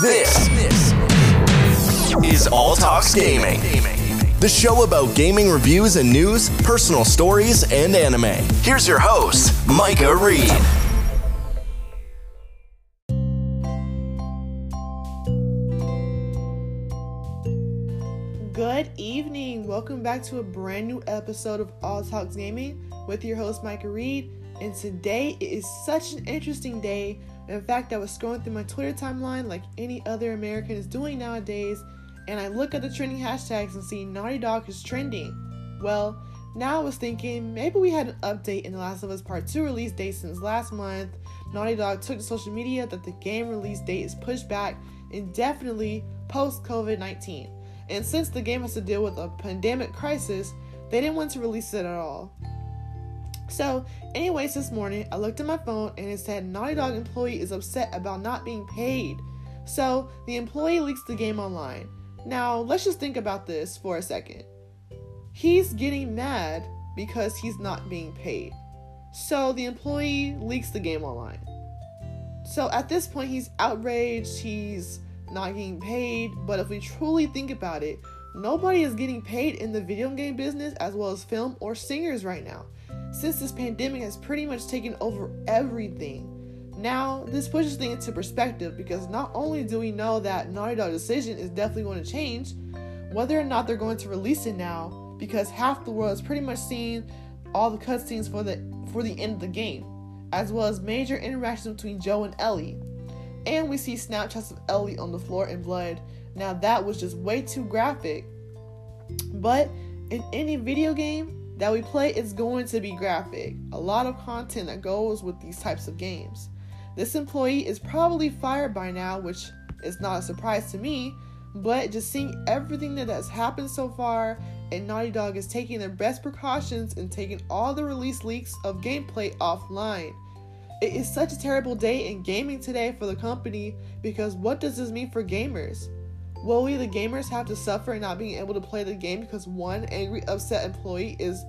This, this is All Talks Gaming, the show about gaming reviews and news, personal stories, and anime. Here's your host, Micah Reed. Good evening. Welcome back to a brand new episode of All Talks Gaming with your host, Micah Reed. And today is such an interesting day in fact, I was scrolling through my Twitter timeline like any other American is doing nowadays, and I look at the trending hashtags and see Naughty Dog is trending. Well, now I was thinking maybe we had an update in The Last of Us Part 2 release date since last month. Naughty Dog took to social media that the game release date is pushed back indefinitely post COVID 19. And since the game has to deal with a pandemic crisis, they didn't want to release it at all. So, anyways, this morning I looked at my phone and it said Naughty Dog employee is upset about not being paid. So, the employee leaks the game online. Now, let's just think about this for a second. He's getting mad because he's not being paid. So, the employee leaks the game online. So, at this point, he's outraged, he's not getting paid. But if we truly think about it, nobody is getting paid in the video game business as well as film or singers right now since this pandemic has pretty much taken over everything. Now, this pushes things into perspective because not only do we know that Naughty Dog decision is definitely going to change, whether or not they're going to release it now, because half the world has pretty much seen all the cutscenes for the for the end of the game, as well as major interactions between Joel and Ellie. And we see snapshots of Ellie on the floor in blood. Now that was just way too graphic. But in any video game, that we play is going to be graphic. A lot of content that goes with these types of games. This employee is probably fired by now, which is not a surprise to me, but just seeing everything that has happened so far, and Naughty Dog is taking their best precautions and taking all the release leaks of gameplay offline. It is such a terrible day in gaming today for the company because what does this mean for gamers? Will we, the gamers, have to suffer not being able to play the game because one angry, upset employee is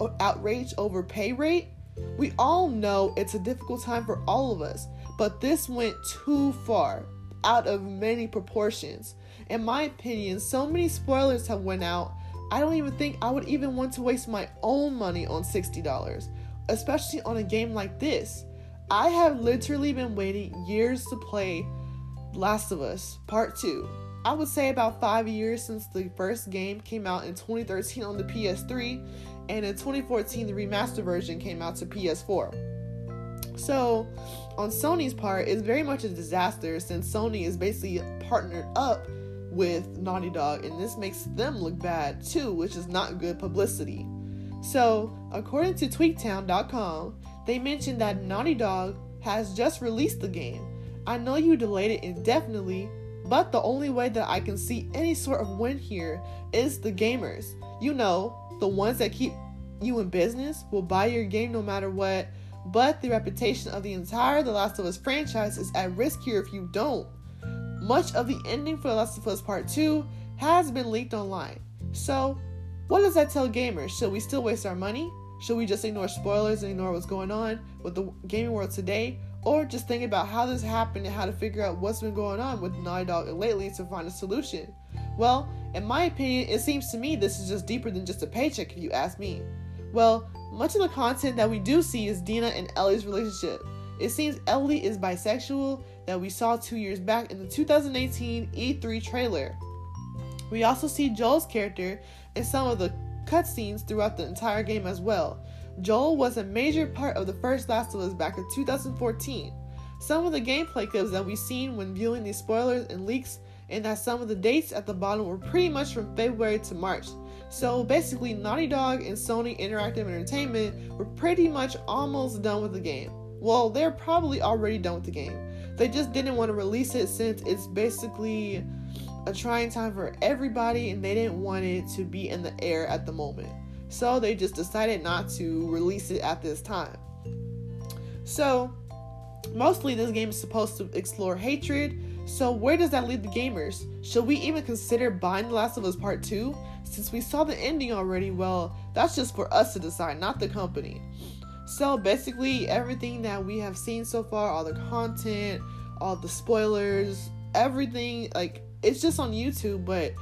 uh, outraged over pay rate? We all know it's a difficult time for all of us, but this went too far, out of many proportions. In my opinion, so many spoilers have went out. I don't even think I would even want to waste my own money on $60, especially on a game like this. I have literally been waiting years to play Last of Us Part 2 I would say about five years since the first game came out in 2013 on the PS3, and in 2014 the remaster version came out to PS4. So, on Sony's part, it's very much a disaster since Sony is basically partnered up with Naughty Dog, and this makes them look bad too, which is not good publicity. So, according to Tweaktown.com, they mentioned that Naughty Dog has just released the game. I know you delayed it indefinitely, but the only way that I can see any sort of win here is the gamers. You know, the ones that keep you in business will buy your game no matter what, but the reputation of the entire The Last of Us franchise is at risk here if you don't. Much of the ending for The Last of Us Part 2 has been leaked online. So, what does that tell gamers? Should we still waste our money? Should we just ignore spoilers and ignore what's going on with the gaming world today? Or just think about how this happened and how to figure out what's been going on with Naughty Dog lately to find a solution. Well, in my opinion, it seems to me this is just deeper than just a paycheck, if you ask me. Well, much of the content that we do see is Dina and Ellie's relationship. It seems Ellie is bisexual that we saw two years back in the 2018 E3 trailer. We also see Joel's character in some of the cutscenes throughout the entire game as well. Joel was a major part of the first Last of Us back in 2014. Some of the gameplay clips that we've seen when viewing these spoilers and leaks, and that some of the dates at the bottom were pretty much from February to March. So basically, Naughty Dog and Sony Interactive Entertainment were pretty much almost done with the game. Well, they're probably already done with the game. They just didn't want to release it since it's basically a trying time for everybody and they didn't want it to be in the air at the moment. So they just decided not to release it at this time. So, mostly this game is supposed to explore hatred. So, where does that leave the gamers? Should we even consider buying The Last of Us Part 2? Since we saw the ending already, well, that's just for us to decide, not the company. So, basically, everything that we have seen so far, all the content, all the spoilers, everything like it's just on YouTube, but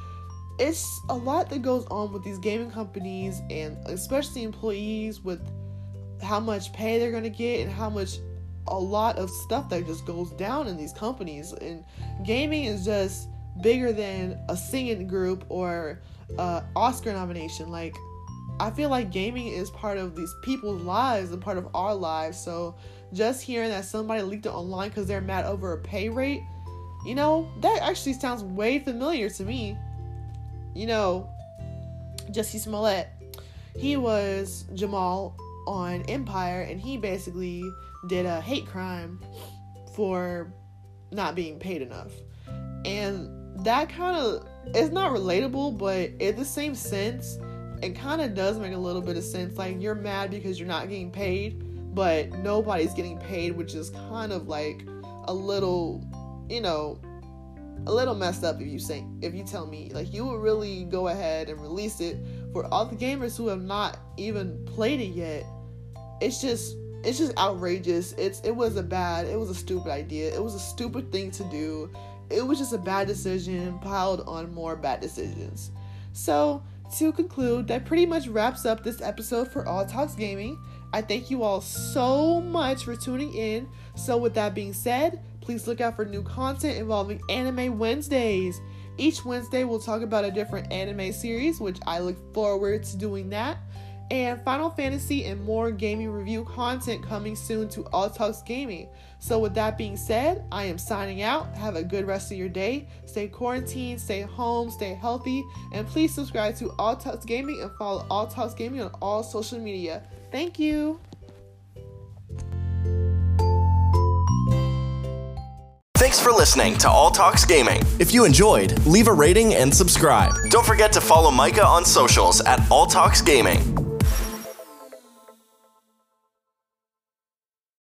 it's a lot that goes on with these gaming companies and especially employees with how much pay they're gonna get and how much a lot of stuff that just goes down in these companies. And gaming is just bigger than a singing group or uh, Oscar nomination. Like I feel like gaming is part of these people's lives and part of our lives. So just hearing that somebody leaked it online because they're mad over a pay rate you know that actually sounds way familiar to me you know, Jussie Smollett, he was Jamal on Empire, and he basically did a hate crime for not being paid enough. And that kind of is not relatable, but in the same sense, it kind of does make a little bit of sense. Like, you're mad because you're not getting paid, but nobody's getting paid, which is kind of like a little, you know, a little messed up if you say if you tell me like you would really go ahead and release it. For all the gamers who have not even played it yet it's just it's just outrageous. It's it was a bad it was a stupid idea. It was a stupid thing to do. It was just a bad decision piled on more bad decisions. So to conclude that pretty much wraps up this episode for all talks gaming. I thank you all so much for tuning in. So with that being said Please look out for new content involving Anime Wednesdays. Each Wednesday, we'll talk about a different anime series, which I look forward to doing that. And Final Fantasy and more gaming review content coming soon to All Talks Gaming. So, with that being said, I am signing out. Have a good rest of your day. Stay quarantined, stay home, stay healthy, and please subscribe to All Talks Gaming and follow All Talks Gaming on all social media. Thank you. Thanks for listening to All Talks Gaming. If you enjoyed, leave a rating and subscribe. Don't forget to follow Micah on socials at All Talks Gaming.